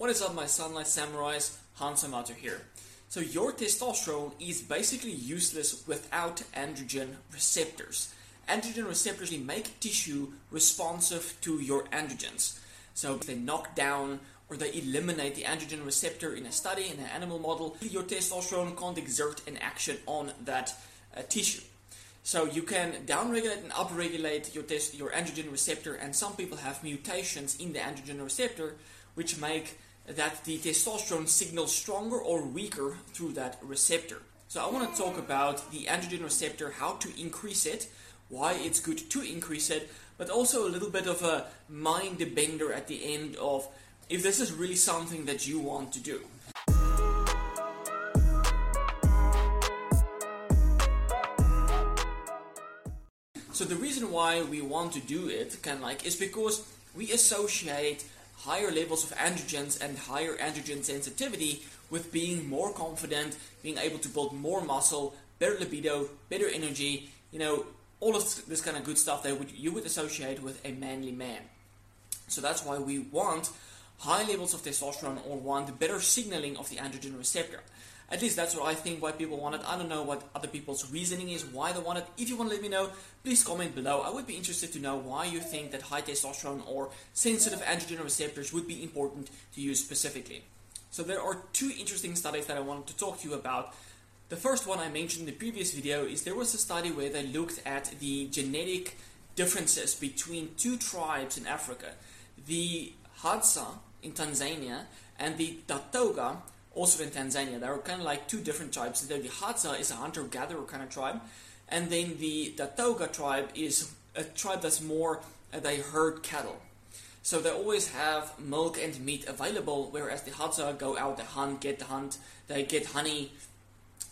What is up, my Sunlight Samurais? Hans Amato here. So, your testosterone is basically useless without androgen receptors. Androgen receptors make tissue responsive to your androgens. So, if they knock down or they eliminate the androgen receptor in a study, in an animal model, your testosterone can't exert an action on that uh, tissue. So you can downregulate and upregulate your test, your androgen receptor, and some people have mutations in the androgen receptor, which make that the testosterone signals stronger or weaker through that receptor. So I want to talk about the androgen receptor, how to increase it, why it's good to increase it, but also a little bit of a mind bender at the end of if this is really something that you want to do. So the reason why we want to do it, kind of like, is because we associate higher levels of androgens and higher androgen sensitivity with being more confident, being able to build more muscle, better libido, better energy, you know, all of this kind of good stuff that you would associate with a manly man. So that's why we want high levels of testosterone or want better signaling of the androgen receptor. At least that's what I think why people want it. I don't know what other people's reasoning is, why they want it. If you want to let me know, please comment below. I would be interested to know why you think that high testosterone or sensitive androgen receptors would be important to use specifically. So there are two interesting studies that I wanted to talk to you about. The first one I mentioned in the previous video is there was a study where they looked at the genetic differences between two tribes in Africa. The Hadza in Tanzania and the Datoga also in Tanzania. There are kind of like two different tribes. The Hadza is a hunter-gatherer kind of tribe, and then the Datoga tribe is a tribe that's more uh, they herd cattle. So they always have milk and meat available, whereas the Hadza go out, they hunt, get the hunt, they get honey,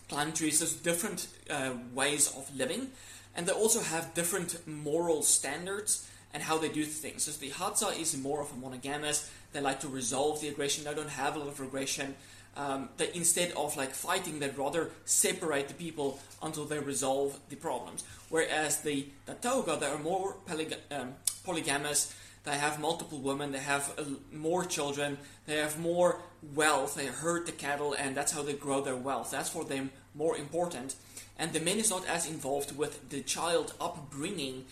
climb trees. There's different uh, ways of living, and they also have different moral standards and how they do things. So the Hadza is more of a monogamous. They like to resolve the aggression. They don't have a lot of aggression um, that instead of like fighting, they'd rather separate the people until they resolve the problems. Whereas the Datoga, they are more polyg- um, polygamous. They have multiple women. They have uh, more children. They have more wealth. They herd the cattle, and that's how they grow their wealth. That's for them more important. And the man is not as involved with the child upbringing,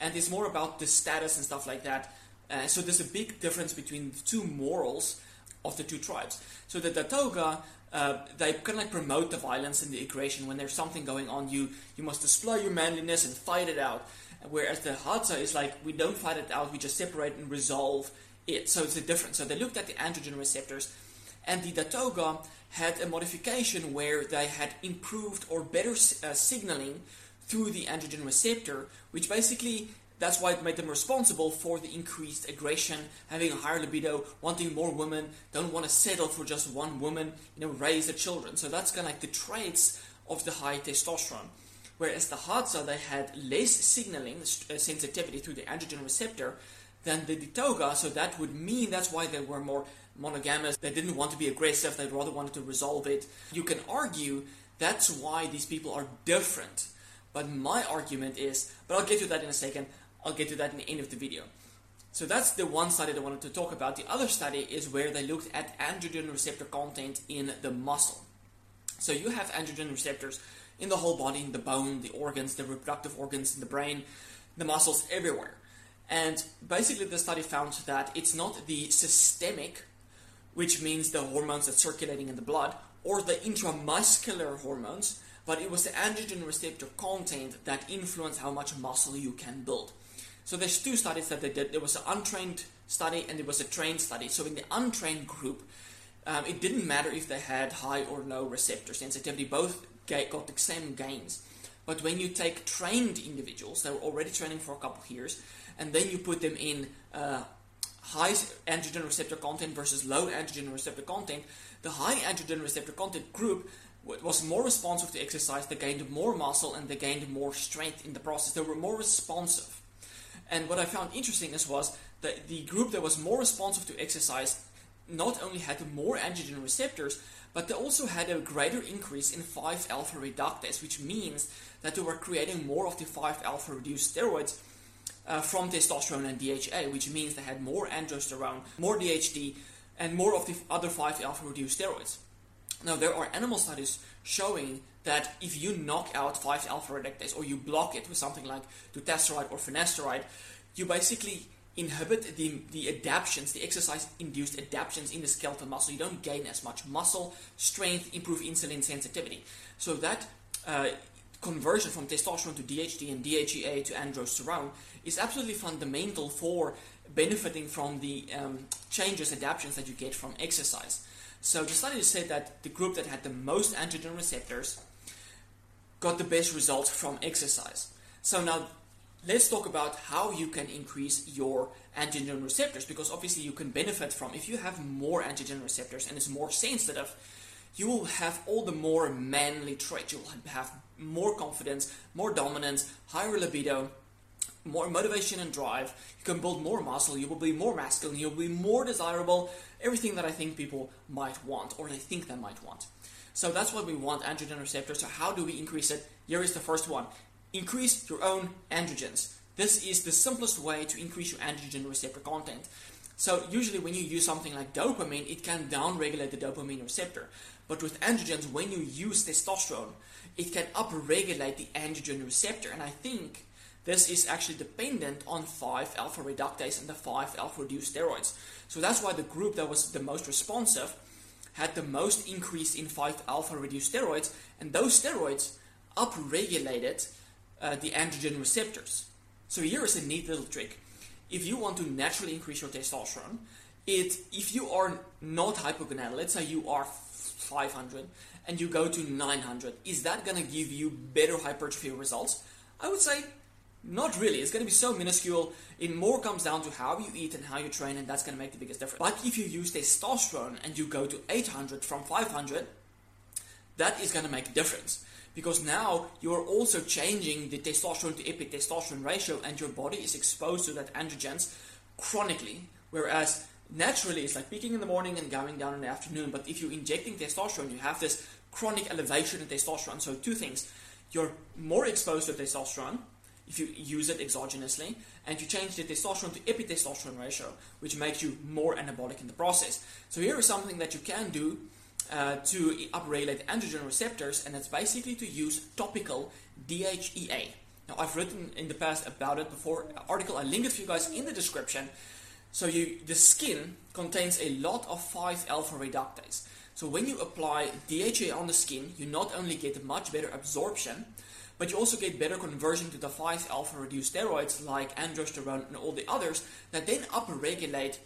and it's more about the status and stuff like that. Uh, so there's a big difference between the two morals of the two tribes. So the Datoga, uh, they kind of like promote the violence and the aggression. When there's something going on, you you must display your manliness and fight it out. Whereas the Hadza is like, we don't fight it out, we just separate and resolve it. So it's a difference. So they looked at the androgen receptors, and the Datoga had a modification where they had improved or better uh, signaling through the androgen receptor, which basically that's why it made them responsible for the increased aggression, having a higher libido, wanting more women, don't want to settle for just one woman, you know, raise the children. So that's kind of like the traits of the high testosterone. Whereas the Hadza, they had less signaling uh, sensitivity through the androgen receptor than the Datoga, so that would mean that's why they were more monogamous. They didn't want to be aggressive, they rather wanted to resolve it. You can argue that's why these people are different. But my argument is, but I'll get to that in a second. I'll get to that in the end of the video. So that's the one study I wanted to talk about. The other study is where they looked at androgen receptor content in the muscle. So you have androgen receptors in the whole body, in the bone, the organs, the reproductive organs, in the brain, the muscles, everywhere. And basically, the study found that it's not the systemic, which means the hormones that's circulating in the blood, or the intramuscular hormones, but it was the androgen receptor content that influenced how much muscle you can build. So there's two studies that they did. There was an untrained study and there was a trained study. So in the untrained group, um, it didn't matter if they had high or low receptor sensitivity. Both got the same gains. But when you take trained individuals, they were already training for a couple of years, and then you put them in uh, high androgen receptor content versus low androgen receptor content, the high androgen receptor content group was more responsive to exercise, they gained more muscle, and they gained more strength in the process. They were more responsive. And what I found interesting is was that the group that was more responsive to exercise not only had more androgen receptors, but they also had a greater increase in 5-alpha reductase, which means that they were creating more of the 5-alpha reduced steroids uh, from testosterone and DHEA, which means they had more androsterone, more DHT, and more of the other 5 alpha reduced steroids. Now, there are animal studies showing that if you knock out 5 alpha reductase or you block it with something like dutasteride or finasteride, you basically inhibit the, the adaptions, the exercise induced adaptions in the skeletal muscle. You don't gain as much muscle strength, improve insulin sensitivity. So that uh, conversion from testosterone to DHT and DHEA to androsterone is absolutely fundamental for benefiting from the um, changes, adaptations that you get from exercise. So the study said that the group that had the most androgen receptors got the best results from exercise. So now let's talk about how you can increase your androgen receptors because obviously you can benefit from if you have more androgen receptors and it's more sensitive you will have all the more manly traits you'll have more confidence more dominance higher libido more motivation and drive you can build more muscle you will be more masculine you'll be more desirable everything that i think people might want or they think they might want so that's what we want androgen receptors so how do we increase it here is the first one increase your own androgens. This is the simplest way to increase your androgen receptor content. So usually when you use something like dopamine, it can downregulate the dopamine receptor. But with androgens, when you use testosterone, it can upregulate the androgen receptor. And I think this is actually dependent on 5-alpha reductase and the 5-alpha reduced steroids. So that's why the group that was the most responsive had the most increase in 5-alpha reduced steroids, and those steroids upregulated uh, the androgen receptors. So here is a neat little trick. If you want to naturally increase your testosterone, it if you are not hypogonadal, let's say you are 500 and you go to 900, is that going to give you better hypertrophy results? I would say not really. It's going to be so minuscule. It more comes down to how you eat and how you train, and that's going to make the biggest difference. But if you use testosterone and you go to 800 from 500, that is going to make a difference because now you're also changing the testosterone to epitestosterone ratio and your body is exposed to that androgens chronically whereas naturally it's like peaking in the morning and going down in the afternoon but if you're injecting testosterone you have this chronic elevation in testosterone so two things you're more exposed to testosterone if you use it exogenously and you change the testosterone to epitestosterone ratio which makes you more anabolic in the process so here is something that you can do uh, to upregulate androgen receptors, and it's basically to use topical DHEA. Now, I've written in the past about it before. Article I link it for you guys in the description. So, you the skin contains a lot of 5-alpha reductase. So, when you apply DHEA on the skin, you not only get much better absorption, but you also get better conversion to the 5-alpha reduced steroids like androsterone and all the others that then upregulate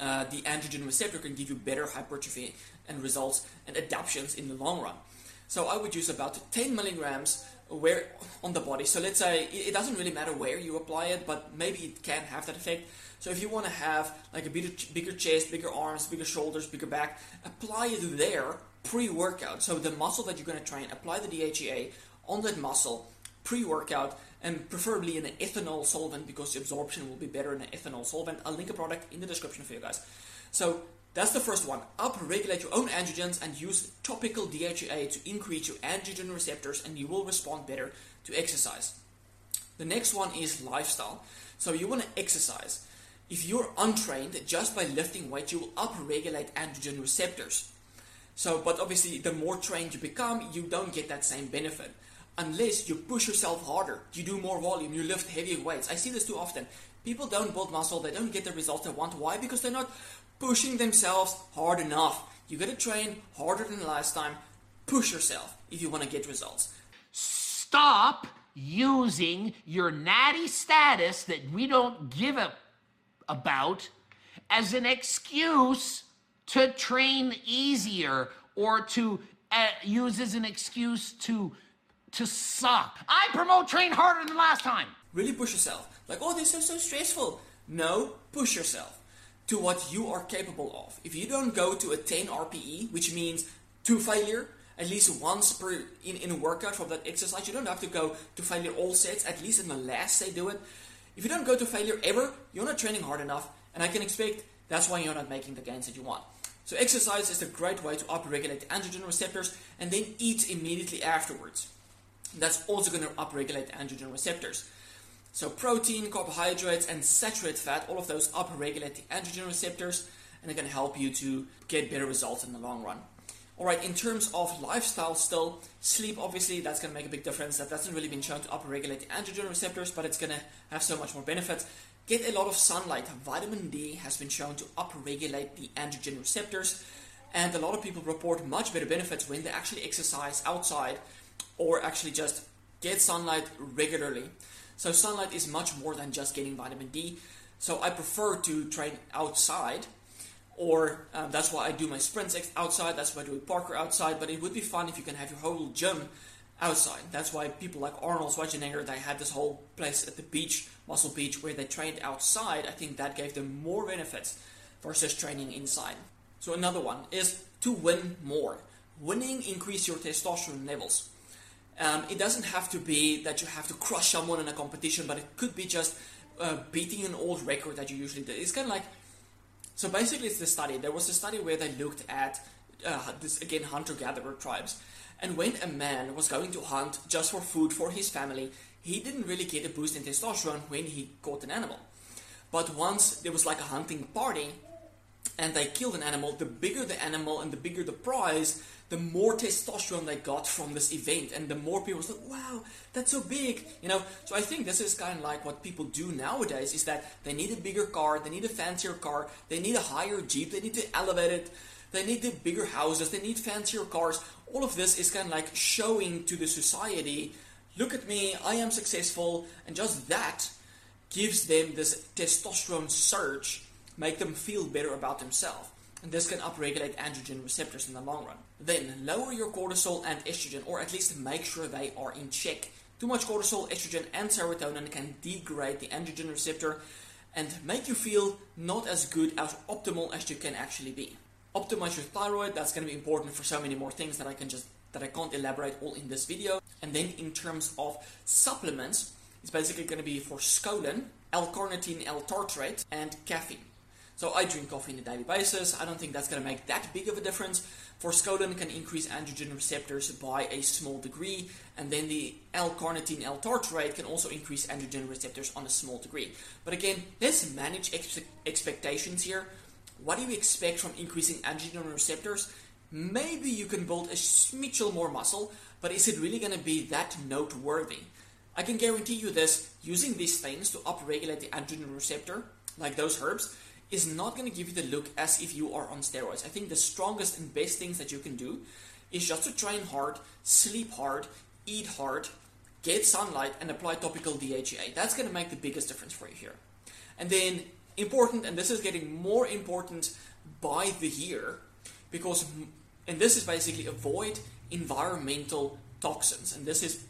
uh, the androgen receptor can give you better hypertrophy and results and adaptations in the long run. So I would use about 10 milligrams where on the body. So let's say it doesn't really matter where you apply it, but maybe it can have that effect. So if you want to have like a bigger, bigger chest, bigger arms, bigger shoulders, bigger back, apply it there pre-workout. So the muscle that you're going to train, apply the DHEA on that muscle pre-workout and preferably in an ethanol solvent because the absorption will be better in an ethanol solvent. I'll link a product in the description for you guys. So that's the first one. Up-regulate your own androgens and use topical DHEA to increase your androgen receptors and you will respond better to exercise. The next one is lifestyle. So you want to exercise. If you're untrained, just by lifting weight, you will up-regulate androgen receptors. So, but obviously, the more trained you become, you don't get that same benefit unless you push yourself harder, you do more volume, you lift heavier weights. I see this too often. People don't build muscle, they don't get the results they want. Why? Because they're not pushing themselves hard enough. You gotta train harder than last time. Push yourself if you want to get results. Stop using your natty status that we don't give a about as an excuse to train easier or to uh, use as an excuse to to suck. I promote train harder than last time. Really push yourself. Like, oh, this is so stressful. No, push yourself to what you are capable of. If you don't go to a 10 RPE, which means to failure, at least once per in, in a workout from that exercise, you don't have to go to failure all sets, at least in the last set do it. If you don't go to failure ever, you're not training hard enough, and I can expect that's why you're not making the gains that you want. So exercise is a great way to upregulate androgen receptors and then eat immediately afterwards. That's also going to upregulate androgen receptors. So protein, carbohydrates, and saturated fat, all of those upregulate the androgen receptors. and it can help you to get better results in the long run. Alright, in terms of lifestyle still, sleep obviously that's going to make a big difference. That hasn't really been shown to upregulate the androgen receptors, but it's going to have so much more benefits. Get a lot of sunlight. Vitamin D has been shown to upregulate the androgen receptors, and a lot of people report much better benefits when they actually exercise outside or actually just get sunlight regularly. So sunlight is much more than just getting vitamin D. So I prefer to train outside or um, that's why I do my sprints outside. That's why I do parkour outside. But it would be fun if you can have your whole gym outside. That's why people like Arnold Schwarzenegger, they had this whole place at the beach, Muscle Beach, where they trained outside. I think that gave them more benefits versus training inside. So another one is to win more. Winning increase your testosterone levels. Um, it doesn't have to be that you have to crush someone in a competition, but it could be just uh, beating an old record that you usually do. It's kind of like so basically, it's the study. There was a study where they looked at uh, this again hunter-gatherer tribes, and when a man was going to hunt just for food for his family, he didn't really get a boost in testosterone when he caught an animal. But once there was like a hunting party, and they killed an animal, the bigger the animal and the bigger the prize, the more testosterone they got from this event, and the more people was like, "Wow, that's so big," you know. So I think this is kind of like what people do nowadays: is that they need a bigger car, they need a fancier car, they need a higher jeep, they need to elevate it, they need the bigger houses, they need fancier cars. All of this is kind of like showing to the society, "Look at me, I am successful," and just that gives them this testosterone surge, make them feel better about themselves and this can upregulate androgen receptors in the long run. Then lower your cortisol and estrogen, or at least make sure they are in check. Too much cortisol, estrogen, and serotonin can degrade the androgen receptor and make you feel not as good as optimal as you can actually be. Optimize your thyroid, that's going to be important for so many more things that I can just that I can't elaborate all in this video. And then in terms of supplements, it's basically going to be forskolin, L-carnitine, L-tartrate, and caffeine. So I drink coffee on a daily basis. I don't think that's going to make that big of a difference. Forskolin can increase androgen receptors by a small degree, and then the L-carnitine L-tartrate can also increase androgen receptors on a small degree. But again, let's manage ex expectations here. What do you expect from increasing androgen receptors? Maybe you can build a smidgel more muscle, but is it really going to be that noteworthy? I can guarantee you this, using these things to upregulate the androgen receptor, like those herbs, is not going to give you the look as if you are on steroids. I think the strongest and best things that you can do is just to train hard, sleep hard, eat hard, get sunlight, and apply topical DHEA. That's going to make the biggest difference for you here. And then, important, and this is getting more important by the year, because, and this is basically avoid environmental toxins. And this is,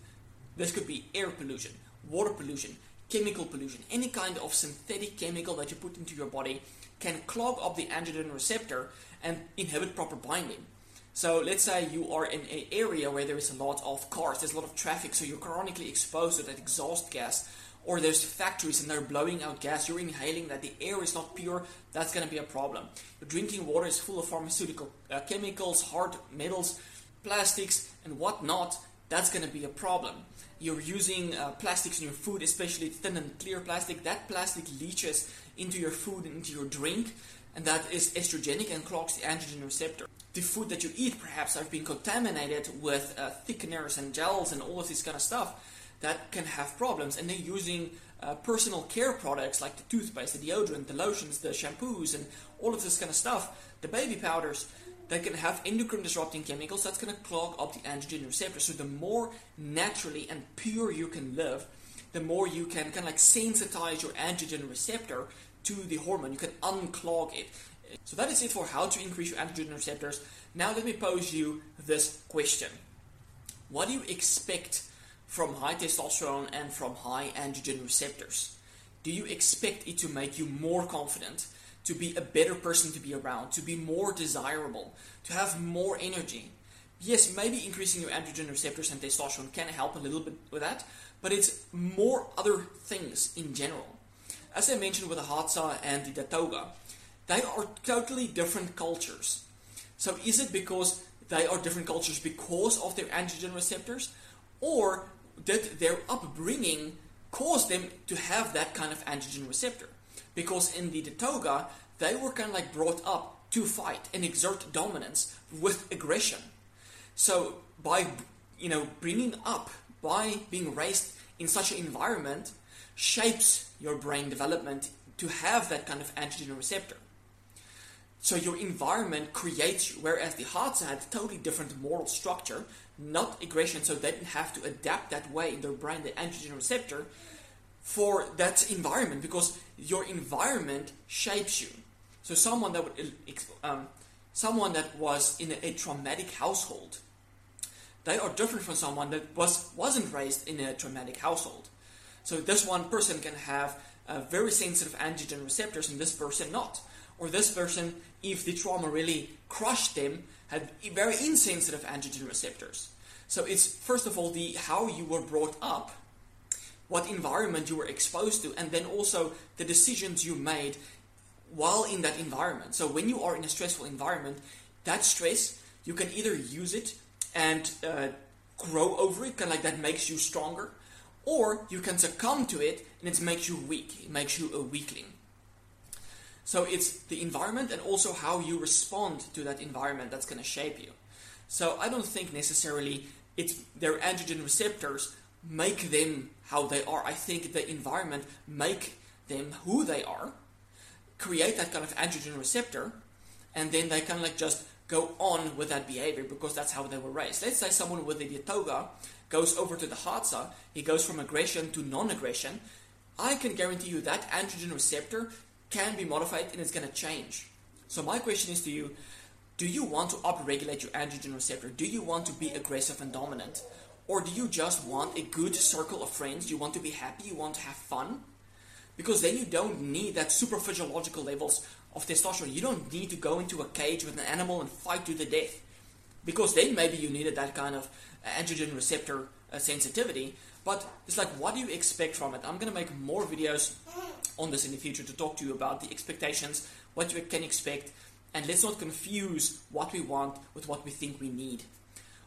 this could be air pollution, water pollution, chemical pollution, any kind of synthetic chemical that you put into your body can clog up the androgen receptor and inhibit proper binding. So let's say you are in an area where there is a lot of cars, there's a lot of traffic, so you're chronically exposed to that exhaust gas, or there's factories and they're blowing out gas, you're inhaling that the air is not pure, that's going to be a problem. Your drinking water is full of pharmaceutical uh, chemicals, hard metals, plastics, and whatnot, that's going to be a problem you're using uh, plastics in your food, especially thin and clear plastic, that plastic leaches into your food and into your drink, and that is estrogenic and clogs the androgen receptor. The food that you eat perhaps have been contaminated with uh, thickeners and gels and all of this kind of stuff that can have problems. And then using uh, personal care products like the toothpaste, the deodorant, the lotions, the shampoos, and all of this kind of stuff, the baby powders, that can have endocrine disrupting chemicals that's going to clog up the androgen receptor. So the more naturally and pure you can live, the more you can kind of like sensitize your androgen receptor to the hormone. You can unclog it. So that is it for how to increase your androgen receptors. Now let me pose you this question. What do you expect from high testosterone and from high androgen receptors? Do you expect it to make you more confident? To be a better person to be around, to be more desirable, to have more energy. Yes, maybe increasing your androgen receptors and testosterone can help a little bit with that, but it's more other things in general. As I mentioned with the Hadza and the Datoga, they are totally different cultures. So is it because they are different cultures because of their androgen receptors? Or did their upbringing cause them to have that kind of androgen receptor? Because in the Datoga they were kind of like brought up to fight and exert dominance with aggression. So by you know bringing up by being raised in such an environment shapes your brain development to have that kind of androgen receptor. So your environment creates whereas the Hadza had a totally different moral structure, not aggression, so they didn't have to adapt that way in their brain, the androgen receptor, for that environment, because your environment shapes you. So someone that would, um, someone that was in a, traumatic household, they are different from someone that was wasn't raised in a traumatic household. So this one person can have uh, very sensitive androgen receptors, and this person not. Or this person, if the trauma really crushed them, had very insensitive androgen receptors. So it's first of all the how you were brought up, what environment you were exposed to, and then also the decisions you made while in that environment. So when you are in a stressful environment, that stress you can either use it and uh, grow over it, kind of like that makes you stronger, or you can succumb to it and it makes you weak. It makes you a weakling. So it's the environment and also how you respond to that environment that's going to shape you. So I don't think necessarily it's their androgen receptors make them how they are. I think the environment make them who they are, create that kind of androgen receptor, and then they kind of like just go on with that behavior because that's how they were raised. Let's say someone with a Datoga goes over to the Hadza, he goes from aggression to non-aggression. I can guarantee you that androgen receptor can be modified and it's going to change. So my question is to you, do you want to upregulate your androgen receptor? Do you want to be aggressive and dominant? Or do you just want a good circle of friends? You want to be happy? You want to have fun? Because then you don't need that super physiological levels of testosterone. You don't need to go into a cage with an animal and fight to the death. Because then maybe you needed that kind of androgen receptor uh, sensitivity. But it's like, what do you expect from it? I'm going to make more videos on this in the future to talk to you about the expectations, what you can expect, and let's not confuse what we want with what we think we need.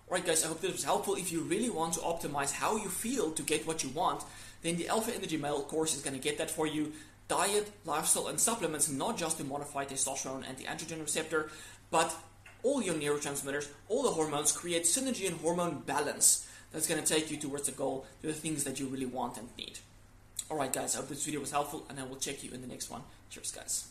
Alright guys, I hope this was helpful. If you really want to optimize how you feel to get what you want, then the Alpha Energy Male course is going to get that for you. Diet, lifestyle, and supplements, not just to modify testosterone and the androgen receptor, but all your neurotransmitters, all the hormones, create synergy and hormone balance that's going to take you towards the goal, to the things that you really want and need. Alright guys, I hope this video was helpful, and I will check you in the next one. Cheers guys.